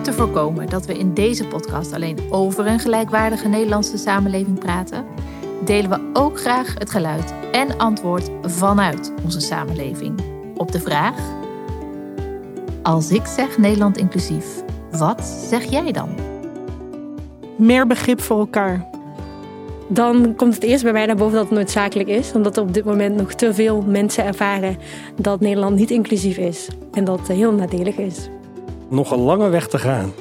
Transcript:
te voorkomen dat we in deze podcast alleen over een gelijkwaardige Nederlandse samenleving praten, delen we ook graag het geluid en antwoord vanuit onze samenleving op de vraag: Als ik zeg Nederland inclusief, wat zeg jij dan? Meer begrip voor elkaar. Dan komt het eerst bij mij naar boven dat het noodzakelijk is, omdat op dit moment nog te veel mensen ervaren dat Nederland niet inclusief is en dat heel nadelig is. Nog een lange weg te gaan.